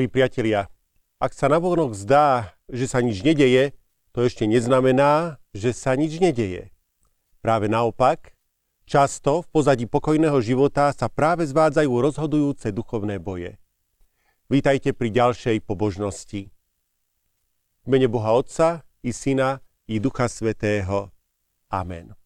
Milí priatelia, ak sa navonok zdá, že sa nič nedeje, to ešte neznamená, že sa nič nedeje. Práve naopak, často v pozadí pokojného života sa práve zvádzajú rozhodujúce duchovné boje. Vítajte pri ďalšej pobožnosti. V mene Boha Otca i Syna i Ducha Svetého. Amen.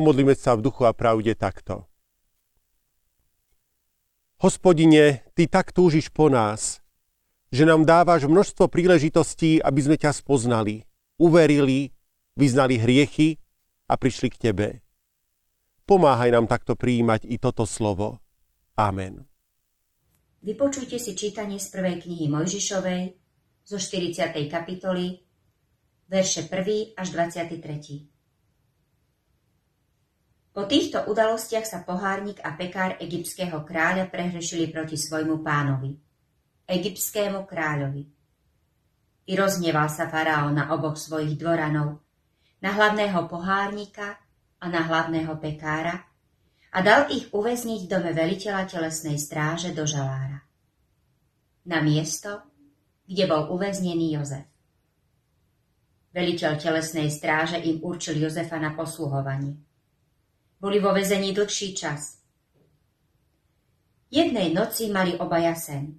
Pomodlíme sa v duchu a pravde takto. Hospodine, Ty tak túžiš po nás, že nám dávaš množstvo príležitostí, aby sme ťa spoznali, uverili, vyznali hriechy a prišli k Tebe. Pomáhaj nám takto prijímať i toto slovo. Amen. Vypočujte si čítanie z prvej knihy Mojžišovej zo 40. kapitoly, verše 1. až 23. Po týchto udalostiach sa pohárnik a pekár egyptského kráľa prehrešili proti svojmu pánovi, egyptskému kráľovi. I rozneval sa faraón na oboch svojich dvoranov, na hlavného pohárnika a na hlavného pekára a dal ich uväzniť v dome veliteľa telesnej stráže do žalára. Na miesto, kde bol uväznený Jozef. Veliteľ telesnej stráže im určil Jozefa na posluhovanie – boli vo vezení dlhší čas. Jednej noci mali obaja sen.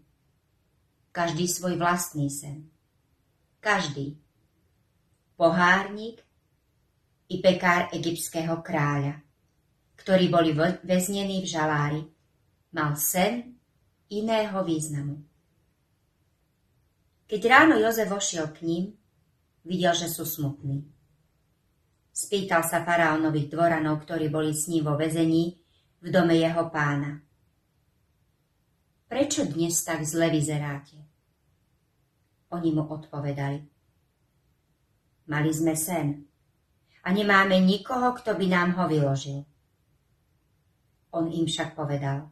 Každý svoj vlastný sen. Každý. Pohárnik i pekár egyptského kráľa, ktorí boli väznení v žalári, mal sen iného významu. Keď ráno Jozef vošiel k ním, videl, že sú smutní. Spýtal sa faraónových dvoranov, ktorí boli s ním vo vezení v dome jeho pána. Prečo dnes tak zle vyzeráte? Oni mu odpovedali. Mali sme sen a nemáme nikoho, kto by nám ho vyložil. On im však povedal.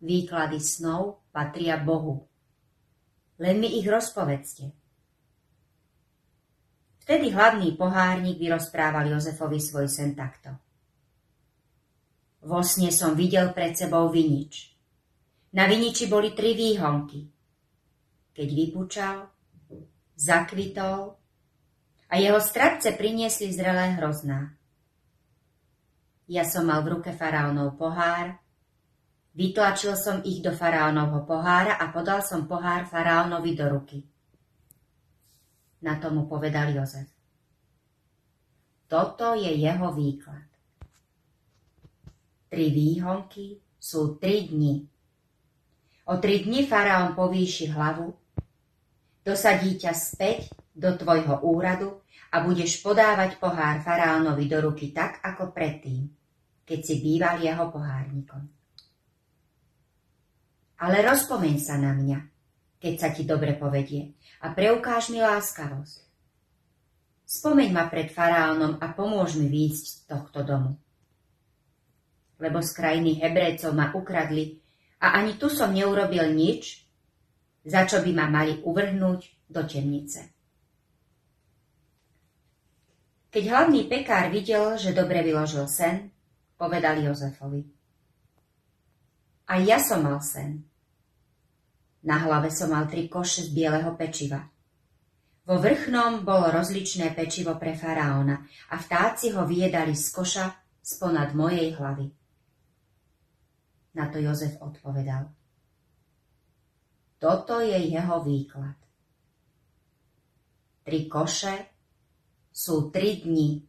výklady snov patria Bohu. Len mi ich rozpovedzte. Vtedy hlavný pohárnik vyrozprával Jozefovi svoj sen takto. Vo sne som videl pred sebou vinič. Na viniči boli tri výhonky. Keď vypučal, zakvitol a jeho stradce priniesli zrelé hrozná. Ja som mal v ruke faraónov pohár, vytlačil som ich do faraónovho pohára a podal som pohár faraónovi do ruky. Na tomu povedal Jozef. Toto je jeho výklad. Tri výhonky sú tri dni. O tri dni faraón povýši hlavu, dosadí ťa späť do tvojho úradu a budeš podávať pohár faraónovi do ruky tak, ako predtým, keď si býval jeho pohárnikom. Ale rozpomeň sa na mňa, keď sa ti dobre povedie a preukáž mi láskavosť. Spomeň ma pred faraónom a pomôž mi výjsť z tohto domu. Lebo z krajiny Hebrejcov ma ukradli a ani tu som neurobil nič, za čo by ma mali uvrhnúť do temnice. Keď hlavný pekár videl, že dobre vyložil sen, povedal Jozefovi. A ja som mal sen. Na hlave som mal tri koše z bieleho pečiva. Vo vrchnom bolo rozličné pečivo pre faraóna a vtáci ho vyjedali z koša sponad mojej hlavy. Na to Jozef odpovedal. Toto je jeho výklad. Tri koše sú tri dni.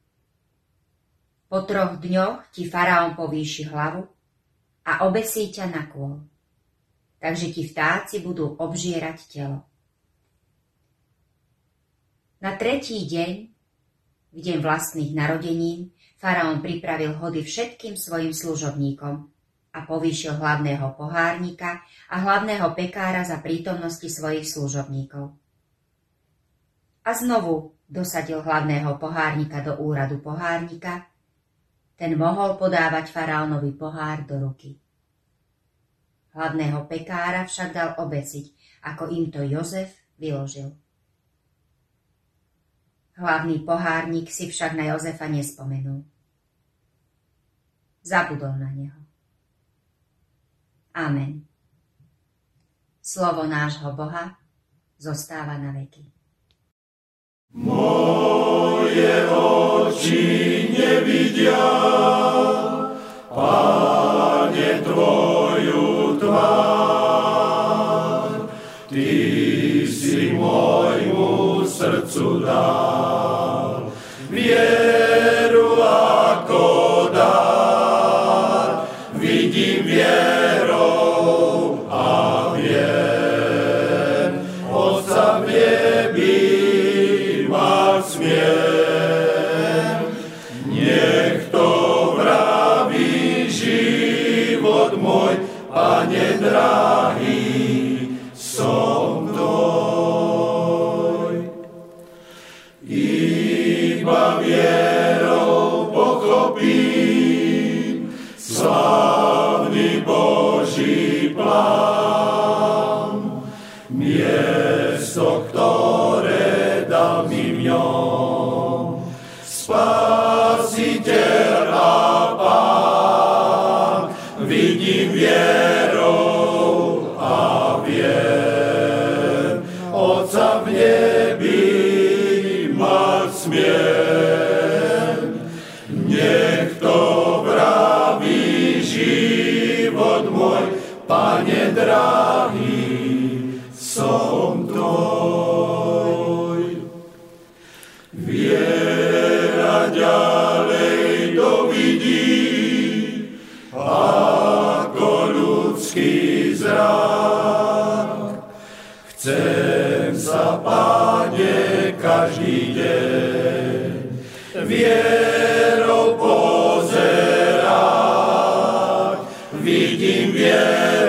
Po troch dňoch ti faraón povýši hlavu a obesí ťa na kôl. Takže ti vtáci budú obžierať telo. Na tretí deň, v deň vlastných narodenín, faraón pripravil hody všetkým svojim služobníkom a povýšil hlavného pohárnika a hlavného pekára za prítomnosti svojich služobníkov. A znovu dosadil hlavného pohárnika do úradu pohárnika, ten mohol podávať faraónovi pohár do ruky. Hlavného pekára však dal obesiť, ako im to Jozef vyložil. Hlavný pohárnik si však na Jozefa nespomenul. Zabudol na neho. Amen. Slovo nášho Boha zostáva na veky. Moje oči nevidia, Pane, Tvoju tvár. Ty si môjmu srdcu dal smiem. Nech to vraví život môj, Pane drahý, som tvoj. Viera ďalej dovidí, ako ľudský zrak. Chcem sa, Páne, každý deň vierou pozerať. Vidím vierou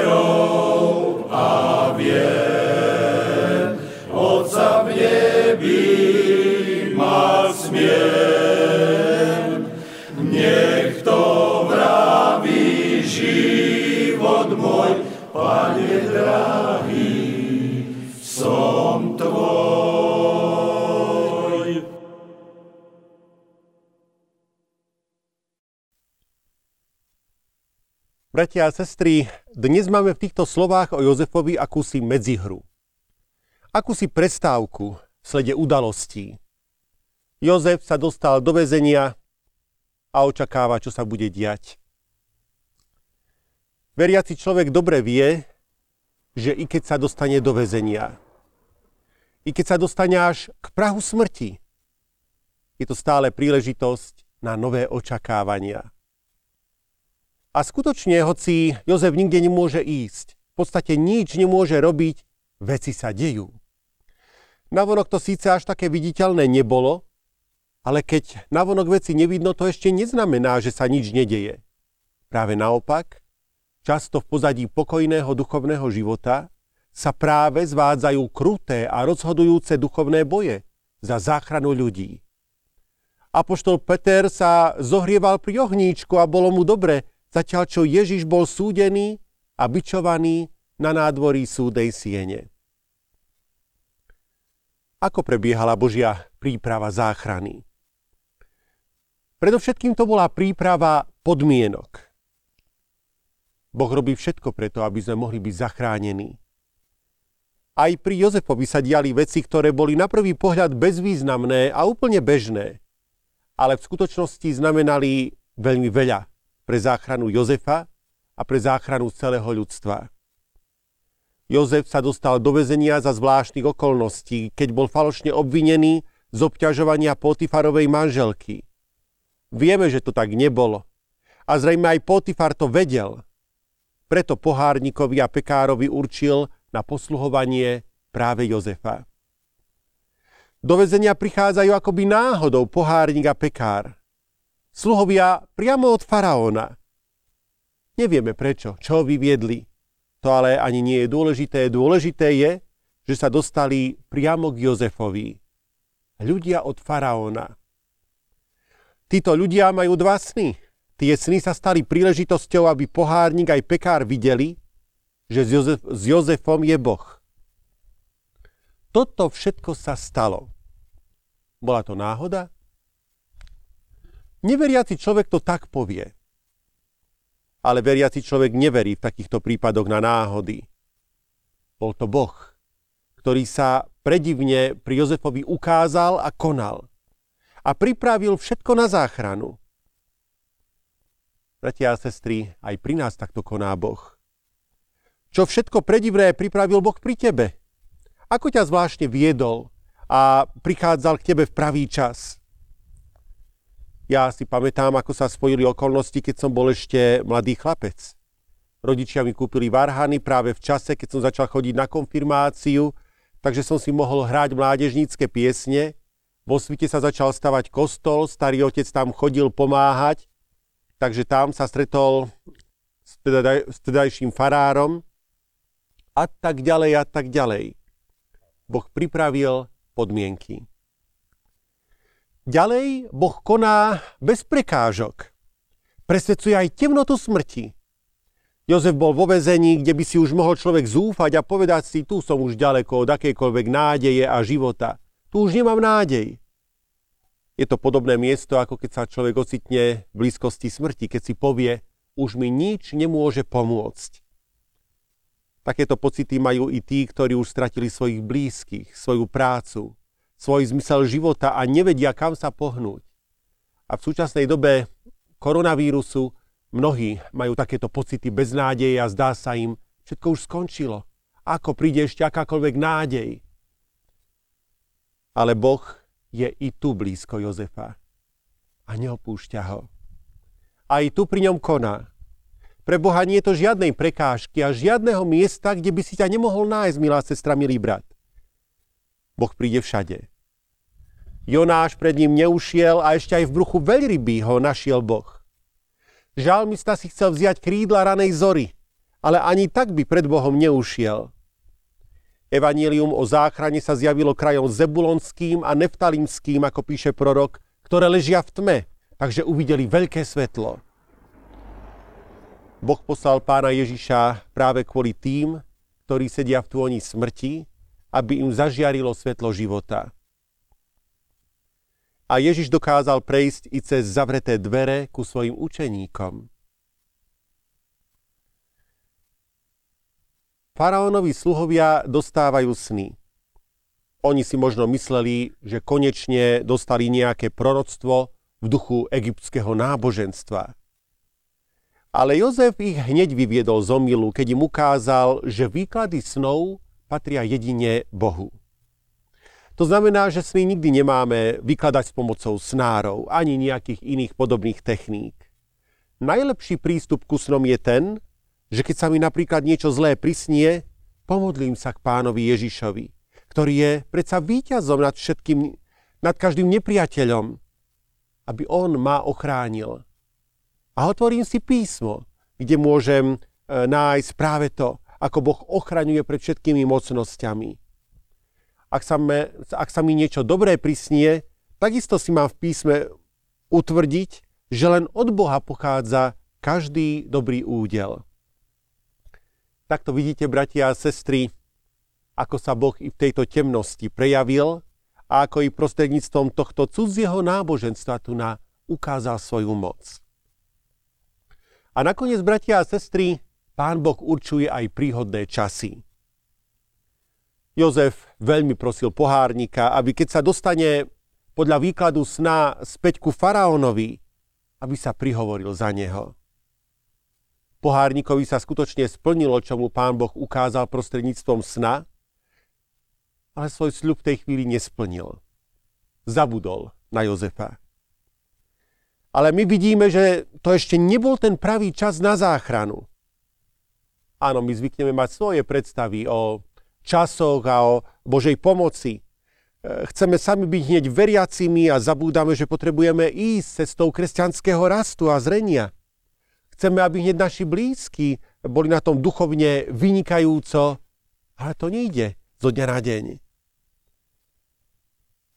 Bratia a sestry, dnes máme v týchto slovách o Jozefovi akúsi medzihru. Akúsi prestávku v slede udalostí. Jozef sa dostal do väzenia a očakáva, čo sa bude diať. Veriaci človek dobre vie, že i keď sa dostane do väzenia, i keď sa dostane až k prahu smrti, je to stále príležitosť na nové očakávania. A skutočne, hoci Jozef nikde nemôže ísť, v podstate nič nemôže robiť, veci sa dejú. Navonok to síce až také viditeľné nebolo, ale keď navonok veci nevidno, to ešte neznamená, že sa nič nedeje. Práve naopak, často v pozadí pokojného duchovného života sa práve zvádzajú kruté a rozhodujúce duchovné boje za záchranu ľudí. Apoštol Peter sa zohrieval pri ohníčku a bolo mu dobre, zatiaľ čo Ježiš bol súdený a bičovaný na nádvorí súdej siene. Ako prebiehala Božia príprava záchrany? Predovšetkým to bola príprava podmienok. Boh robí všetko preto, aby sme mohli byť zachránení. Aj pri Jozefovi sa diali veci, ktoré boli na prvý pohľad bezvýznamné a úplne bežné, ale v skutočnosti znamenali veľmi veľa pre záchranu Jozefa a pre záchranu celého ľudstva. Jozef sa dostal do väzenia za zvláštnych okolností, keď bol falošne obvinený z obťažovania Potifarovej manželky. Vieme, že to tak nebolo. A zrejme aj Potifar to vedel. Preto pohárnikovi a pekárovi určil na posluhovanie práve Jozefa. Do väzenia prichádzajú akoby náhodou pohárnik a pekár. Sluhovia priamo od faraóna. Nevieme prečo, čo vyviedli. To ale ani nie je dôležité. Dôležité je, že sa dostali priamo k Jozefovi. Ľudia od faraóna. Títo ľudia majú dva sny. Tie sny sa stali príležitosťou, aby pohárnik aj pekár videli, že s, Jozef, s Jozefom je Boh. Toto všetko sa stalo. Bola to náhoda? Neveriaci človek to tak povie. Ale veriaci človek neverí v takýchto prípadoch na náhody. Bol to Boh, ktorý sa predivne pri Jozefovi ukázal a konal. A pripravil všetko na záchranu. Bratia a sestry, aj pri nás takto koná Boh. Čo všetko predivné pripravil Boh pri tebe? Ako ťa zvláštne viedol a prichádzal k tebe v pravý čas? Ja si pamätám, ako sa spojili okolnosti, keď som bol ešte mladý chlapec. Rodičia mi kúpili varhany práve v čase, keď som začal chodiť na konfirmáciu, takže som si mohol hrať mládežnícke piesne. Vo svite sa začal stavať kostol, starý otec tam chodil pomáhať, takže tam sa stretol s, teda, s tedajším farárom a tak ďalej a tak ďalej. Boh pripravil podmienky. Ďalej Boh koná bez prekážok. Presvedcuje aj temnotu smrti. Jozef bol vo vezení, kde by si už mohol človek zúfať a povedať si, tu som už ďaleko od akejkoľvek nádeje a života. Tu už nemám nádej. Je to podobné miesto, ako keď sa človek ocitne v blízkosti smrti, keď si povie, už mi nič nemôže pomôcť. Takéto pocity majú i tí, ktorí už stratili svojich blízkych, svoju prácu, svoj zmysel života a nevedia, kam sa pohnúť. A v súčasnej dobe koronavírusu mnohí majú takéto pocity beznádeje a zdá sa im, všetko už skončilo. Ako príde ešte akákoľvek nádej? Ale Boh je i tu blízko Jozefa a neopúšťa ho. Aj tu pri ňom koná. Pre Boha nie je to žiadnej prekážky a žiadneho miesta, kde by si ťa nemohol nájsť, milá sestra, milý brat. Boh príde všade. Jonáš pred ním neušiel a ešte aj v bruchu veľryby ho našiel Boh. Žalmista si chcel vziať krídla ranej zory, ale ani tak by pred Bohom neušiel. Evangelium o záchrane sa zjavilo krajom Zebulonským a Neftalimským, ako píše prorok, ktoré ležia v tme, takže uvideli veľké svetlo. Boh poslal pána Ježiša práve kvôli tým, ktorí sedia v tôni smrti, aby im zažiarilo svetlo života. A Ježiš dokázal prejsť i cez zavreté dvere ku svojim učeníkom. Faraónovi sluhovia dostávajú sny. Oni si možno mysleli, že konečne dostali nejaké proroctvo v duchu egyptského náboženstva. Ale Jozef ich hneď vyviedol z omilu, keď im ukázal, že výklady snov patria jedine Bohu. To znamená, že sny nikdy nemáme vykladať s pomocou snárov ani nejakých iných podobných techník. Najlepší prístup ku snom je ten, že keď sa mi napríklad niečo zlé prisnie, pomodlím sa k pánovi Ježišovi, ktorý je predsa víťazom nad všetkým, nad každým nepriateľom, aby on ma ochránil a otvorím si písmo, kde môžem e, nájsť práve to, ako Boh ochraňuje pred všetkými mocnosťami. Ak sa, me, ak sa mi niečo dobré prisnie, takisto si mám v písme utvrdiť, že len od Boha pochádza každý dobrý údel. Takto vidíte, bratia a sestry, ako sa Boh i v tejto temnosti prejavil a ako i prostredníctvom tohto cudzieho náboženstva tu na ukázal svoju moc. A nakoniec, bratia a sestry, pán Boh určuje aj príhodné časy. Jozef veľmi prosil pohárnika, aby keď sa dostane podľa výkladu sna späť ku faraónovi, aby sa prihovoril za neho. Pohárnikovi sa skutočne splnilo, čo mu pán Boh ukázal prostredníctvom sna, ale svoj sľub tej chvíli nesplnil. Zabudol na Jozefa. Ale my vidíme, že to ešte nebol ten pravý čas na záchranu. Áno, my zvykneme mať svoje predstavy o časoch a o Božej pomoci. E, chceme sami byť hneď veriacimi a zabúdame, že potrebujeme ísť cestou kresťanského rastu a zrenia. Chceme, aby hneď naši blízki boli na tom duchovne vynikajúco, ale to nejde zo dňa na deň.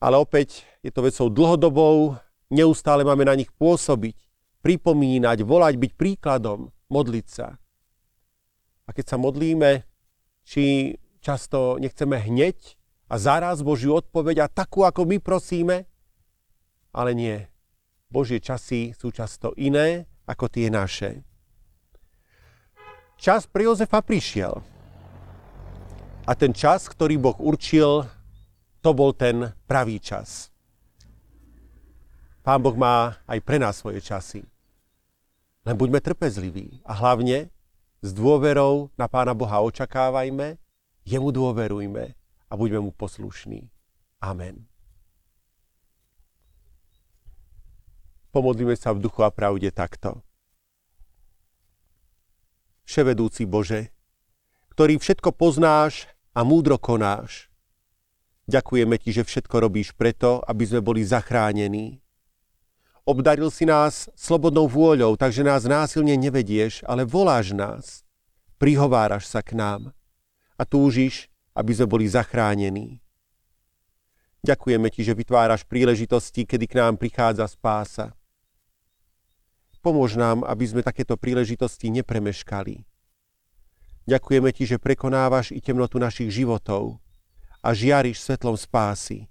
Ale opäť je to vecou dlhodobou, Neustále máme na nich pôsobiť, pripomínať, volať, byť príkladom, modliť sa. A keď sa modlíme, či často nechceme hneď a zaraz Božiu odpoveď a takú, ako my prosíme, ale nie. Božie časy sú často iné ako tie naše. Čas pri Jozefa prišiel. A ten čas, ktorý Boh určil, to bol ten pravý čas. Pán Boh má aj pre nás svoje časy. Len buďme trpezliví a hlavne s dôverou na Pána Boha očakávajme, jemu dôverujme a buďme mu poslušní. Amen. Pomodlíme sa v duchu a pravde takto. Vševedúci Bože, ktorý všetko poznáš a múdro konáš, ďakujeme Ti, že všetko robíš preto, aby sme boli zachránení Obdaril si nás slobodnou vôľou, takže nás násilne nevedieš, ale voláš nás. Prihováraš sa k nám a túžiš, aby sme boli zachránení. Ďakujeme ti, že vytváraš príležitosti, kedy k nám prichádza spása. Pomôž nám, aby sme takéto príležitosti nepremeškali. Ďakujeme ti, že prekonávaš i temnotu našich životov a žiariš svetlom spásy.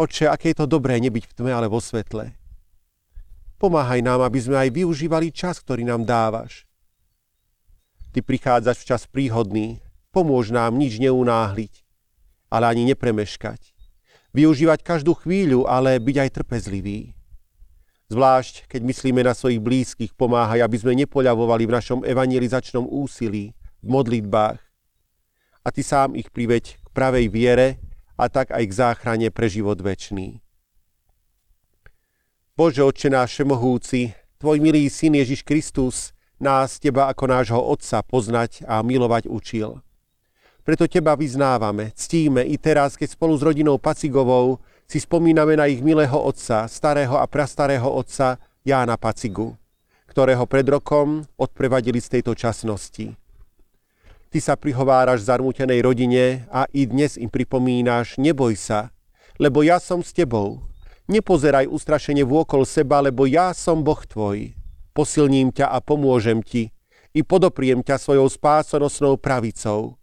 Oče, aké je to dobré nebyť v tme, ale vo svetle. Pomáhaj nám, aby sme aj využívali čas, ktorý nám dávaš. Ty prichádzaš v čas príhodný, pomôž nám nič neunáhliť, ale ani nepremeškať. Využívať každú chvíľu, ale byť aj trpezlivý. Zvlášť, keď myslíme na svojich blízkych, pomáhaj, aby sme nepoľavovali v našom evangelizačnom úsilí, v modlitbách. A Ty sám ich priveď k pravej viere, a tak aj k záchrane pre život väčší. Bože, Otče náš všemohúci, Tvoj milý Syn Ježiš Kristus nás Teba ako nášho Otca poznať a milovať učil. Preto Teba vyznávame, ctíme i teraz, keď spolu s rodinou Pacigovou si spomíname na ich milého otca, starého a prastarého otca Jána Pacigu, ktorého pred rokom odprevadili z tejto časnosti. Ty sa prihováraš zarmútenej rodine a i dnes im pripomínaš, neboj sa, lebo ja som s tebou. Nepozeraj ustrašenie vôkol seba, lebo ja som Boh tvoj. Posilním ťa a pomôžem ti i podopriem ťa svojou spásonosnou pravicou.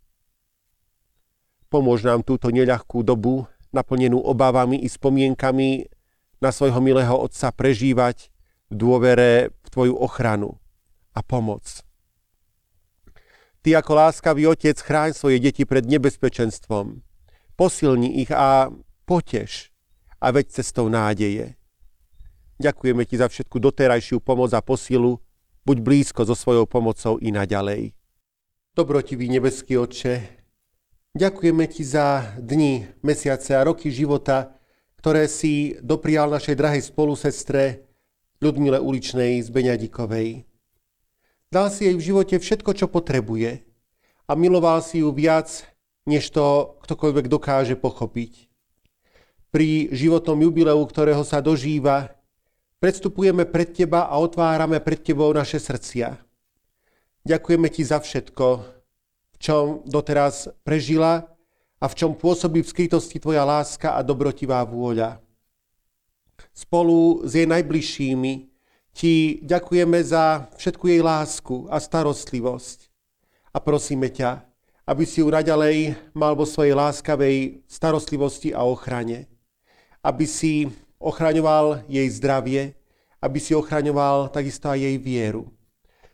Pomôž nám túto neľahkú dobu, naplnenú obávami i spomienkami na svojho milého Otca prežívať v dôvere v Tvoju ochranu a pomoc. Ty ako láskavý Otec chráň svoje deti pred nebezpečenstvom. Posilni ich a poteš a veď cestou nádeje. Ďakujeme Ti za všetku doterajšiu pomoc a posilu, buď blízko so svojou pomocou i naďalej. Dobrotivý nebeský Otče, Ďakujeme Ti za dni, mesiace a roky života, ktoré si doprial našej drahej spolusestre Ľudmile Uličnej z Beňadikovej. Dal si jej v živote všetko, čo potrebuje a miloval si ju viac, než to ktokoľvek dokáže pochopiť. Pri životnom jubileu, ktorého sa dožíva, predstupujeme pred Teba a otvárame pred Tebou naše srdcia. Ďakujeme Ti za všetko, čom doteraz prežila a v čom pôsobí v skrytosti Tvoja láska a dobrotivá vôľa. Spolu s jej najbližšími Ti ďakujeme za všetku jej lásku a starostlivosť a prosíme ťa, aby si ju naďalej mal vo svojej láskavej starostlivosti a ochrane. Aby si ochraňoval jej zdravie, aby si ochraňoval takisto aj jej vieru.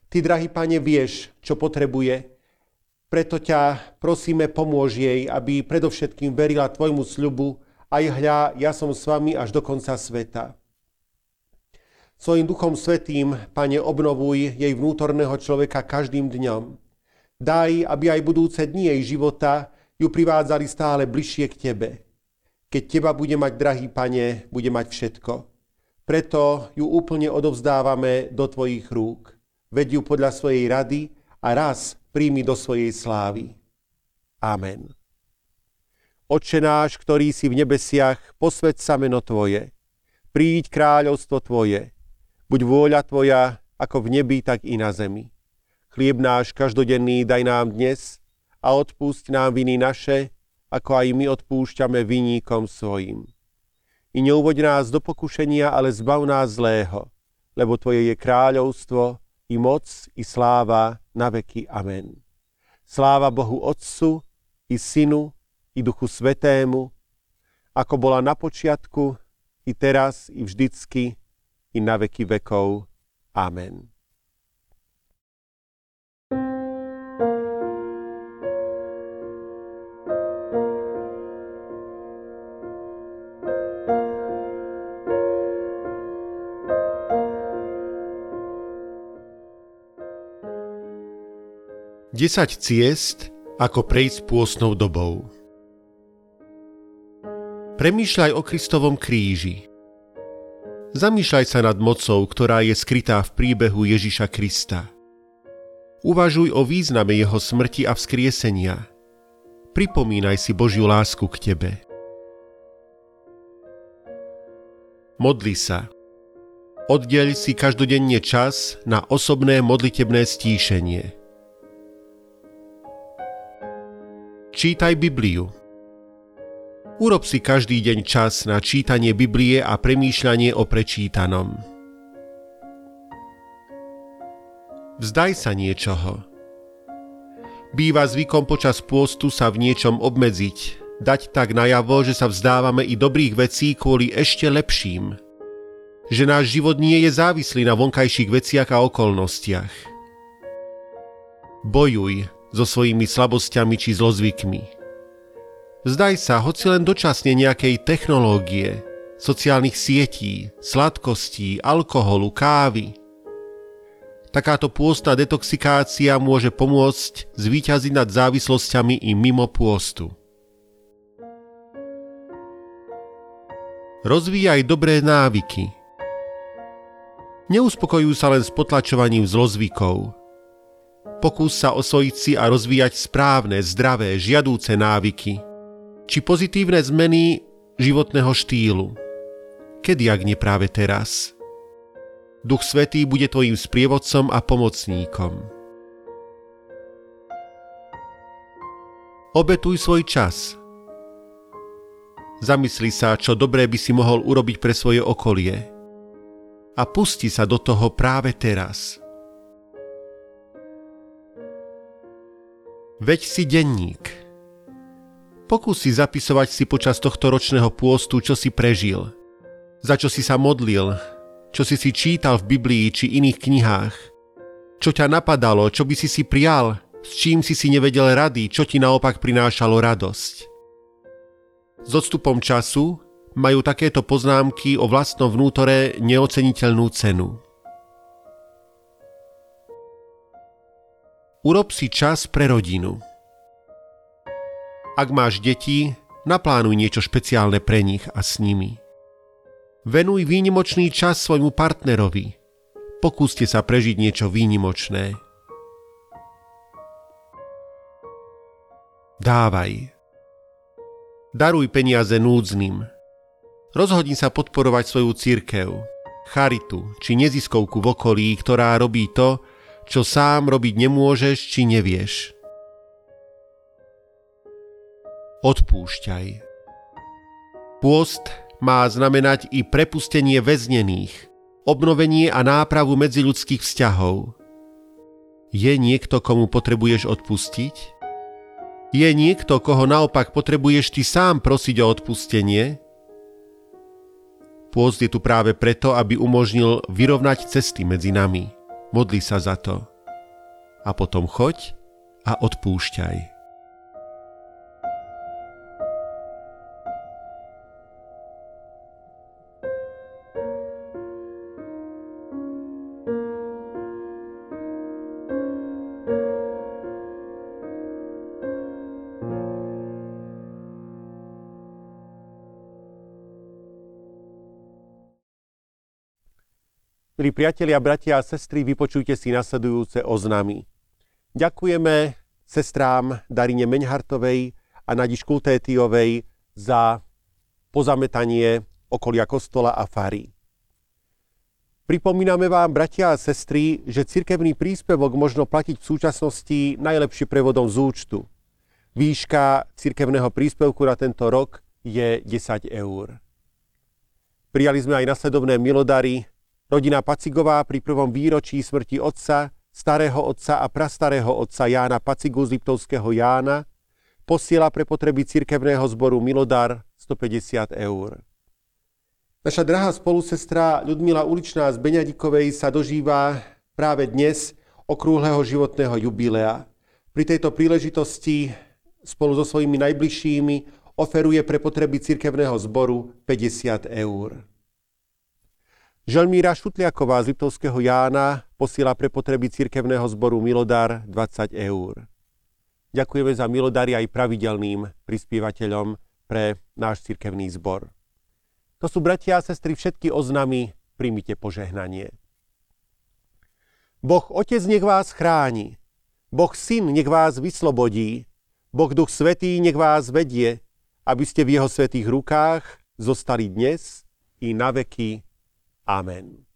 Ty, drahý pane, vieš, čo potrebuje preto ťa prosíme, pomôž jej, aby predovšetkým verila Tvojmu sľubu, aj hľa, ja som s vami až do konca sveta. Svojim duchom svetým, Pane, obnovuj jej vnútorného človeka každým dňom. Daj, aby aj budúce dni jej života ju privádzali stále bližšie k Tebe. Keď Teba bude mať, drahý Pane, bude mať všetko. Preto ju úplne odovzdávame do Tvojich rúk. Veď ju podľa svojej rady a raz príjmi do svojej slávy. Amen. Oče náš, ktorý si v nebesiach, posved sa meno Tvoje. Príď kráľovstvo Tvoje. Buď vôľa Tvoja, ako v nebi, tak i na zemi. Chlieb náš každodenný daj nám dnes a odpúšť nám viny naše, ako aj my odpúšťame viníkom svojim. I neuvoď nás do pokušenia, ale zbav nás zlého, lebo Tvoje je kráľovstvo, i moc, i sláva na veky. Amen. Sláva Bohu Otcu, i Synu, i Duchu Svetému, ako bola na počiatku, i teraz, i vždycky, i na veky vekov. Amen. 10 ciest, ako prejsť pôstnou dobou. Premýšľaj o Kristovom kríži. Zamýšľaj sa nad mocou, ktorá je skrytá v príbehu Ježiša Krista. Uvažuj o význame jeho smrti a vzkriesenia. Pripomínaj si Božiu lásku k tebe. Modli sa. Oddeľ si každodenne čas na osobné modlitebné stíšenie. Čítaj Bibliu. Urob si každý deň čas na čítanie Biblie a premýšľanie o prečítanom. Vzdaj sa niečoho. Býva zvykom počas pôstu sa v niečom obmedziť, dať tak najavo, že sa vzdávame i dobrých vecí kvôli ešte lepším. Že náš život nie je závislý na vonkajších veciach a okolnostiach. Bojuj, so svojimi slabosťami či zlozvykmi. Zdaj sa, hoci len dočasne nejakej technológie, sociálnych sietí, sladkostí, alkoholu, kávy. Takáto pôstna detoxikácia môže pomôcť zvíťaziť nad závislosťami i mimo pôstu. Rozvíjaj dobré návyky. Neuspokojujú sa len s potlačovaním zlozvykov, Pokús sa osvojiť si a rozvíjať správne, zdravé, žiadúce návyky, či pozitívne zmeny životného štýlu. Kedy, ak nie práve teraz? Duch Svetý bude tvojim sprievodcom a pomocníkom. Obetuj svoj čas. Zamysli sa, čo dobré by si mohol urobiť pre svoje okolie. a pusti sa do toho práve teraz. Veď si denník. Pokús si zapisovať si počas tohto ročného pôstu, čo si prežil, za čo si sa modlil, čo si si čítal v Biblii či iných knihách, čo ťa napadalo, čo by si si prial, s čím si si nevedel rady, čo ti naopak prinášalo radosť. S odstupom času majú takéto poznámky o vlastnom vnútore neoceniteľnú cenu. Urob si čas pre rodinu. Ak máš deti, naplánuj niečo špeciálne pre nich a s nimi. Venuj výnimočný čas svojmu partnerovi. Pokúste sa prežiť niečo výnimočné. Dávaj. Daruj peniaze núdznym. Rozhodni sa podporovať svoju církev, charitu či neziskovku v okolí, ktorá robí to, čo sám robiť nemôžeš či nevieš. Odpúšťaj. Pôst má znamenať i prepustenie väznených, obnovenie a nápravu medziľudských vzťahov. Je niekto, komu potrebuješ odpustiť? Je niekto, koho naopak potrebuješ ty sám prosiť o odpustenie? Pôst je tu práve preto, aby umožnil vyrovnať cesty medzi nami. Modli sa za to. A potom choď a odpúšťaj. Milí priatelia, bratia a sestry, vypočujte si nasledujúce oznamy. Ďakujeme sestrám Darine Meňhartovej a Nadi Škultétiovej za pozametanie okolia kostola a fary. Pripomíname vám, bratia a sestry, že cirkevný príspevok možno platiť v súčasnosti najlepšie prevodom z účtu. Výška cirkevného príspevku na tento rok je 10 eur. Prijali sme aj nasledovné milodary Rodina Pacigová pri prvom výročí smrti otca, starého otca a prastarého otca Jána Pacigu z Liptovského Jána posiela pre potreby cirkevného zboru Milodar 150 eur. Naša drahá spolusestra Ľudmila Uličná z Beňadikovej sa dožíva práve dnes okrúhleho životného jubilea. Pri tejto príležitosti spolu so svojimi najbližšími oferuje pre potreby cirkevného zboru 50 eur. Želmíra Šutliaková z Liptovského Jána posiela pre potreby cirkevného zboru Milodar 20 eur. Ďakujeme za milodary aj pravidelným prispievateľom pre náš cirkevný zbor. To sú bratia a sestry všetky oznamy, príjmite požehnanie. Boh Otec nech vás chráni, Boh Syn nech vás vyslobodí, Boh Duch Svetý nech vás vedie, aby ste v Jeho svetých rukách zostali dnes i na veky Amen.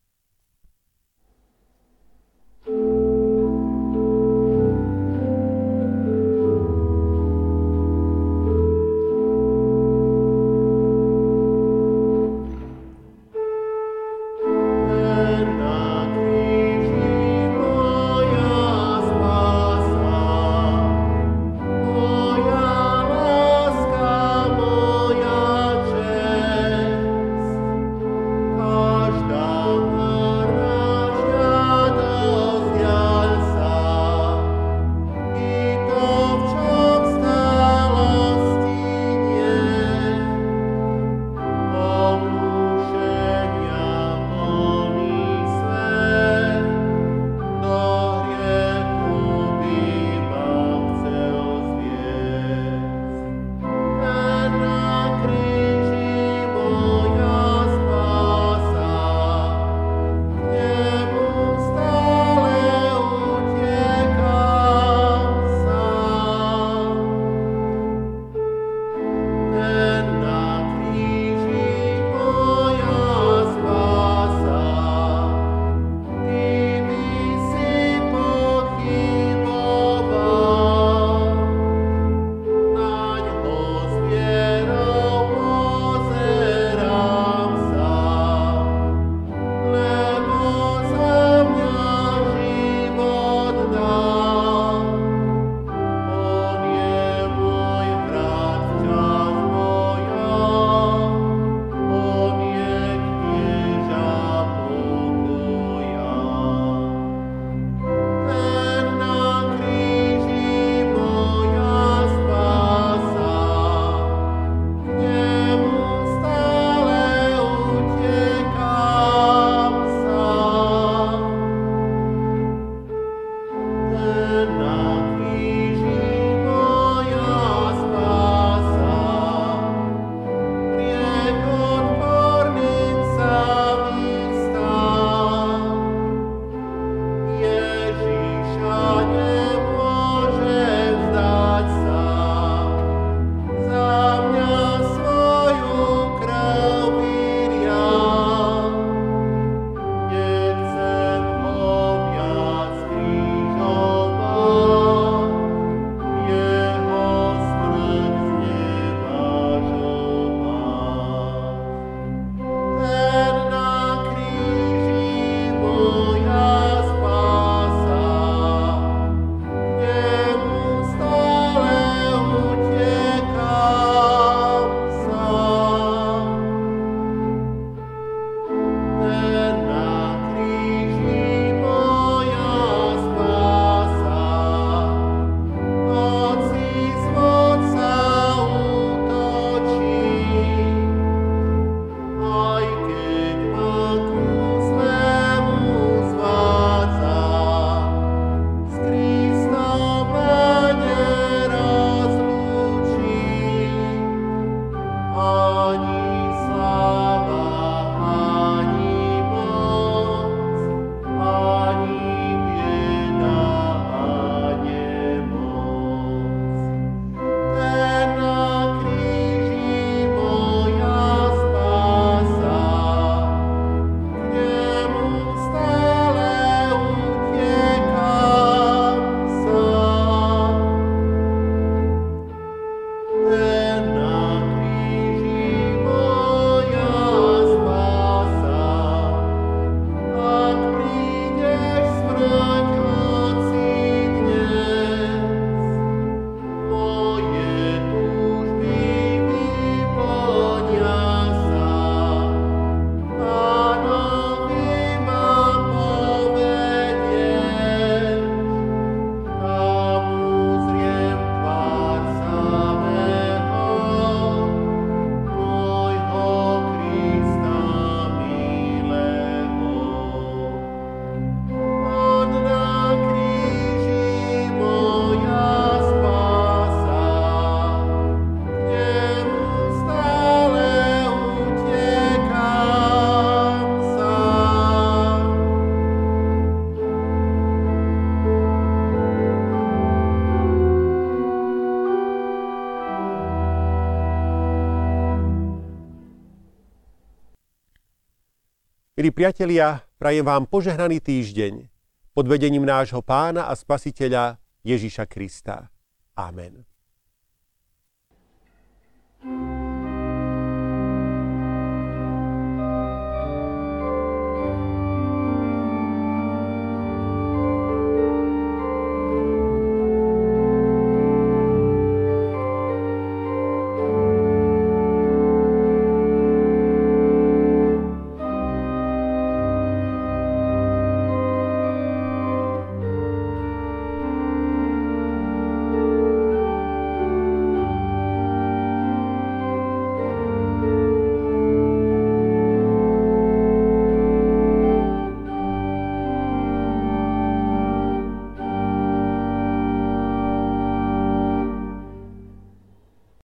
Milí priatelia, prajem vám požehnaný týždeň pod vedením nášho pána a spasiteľa Ježiša Krista. Amen.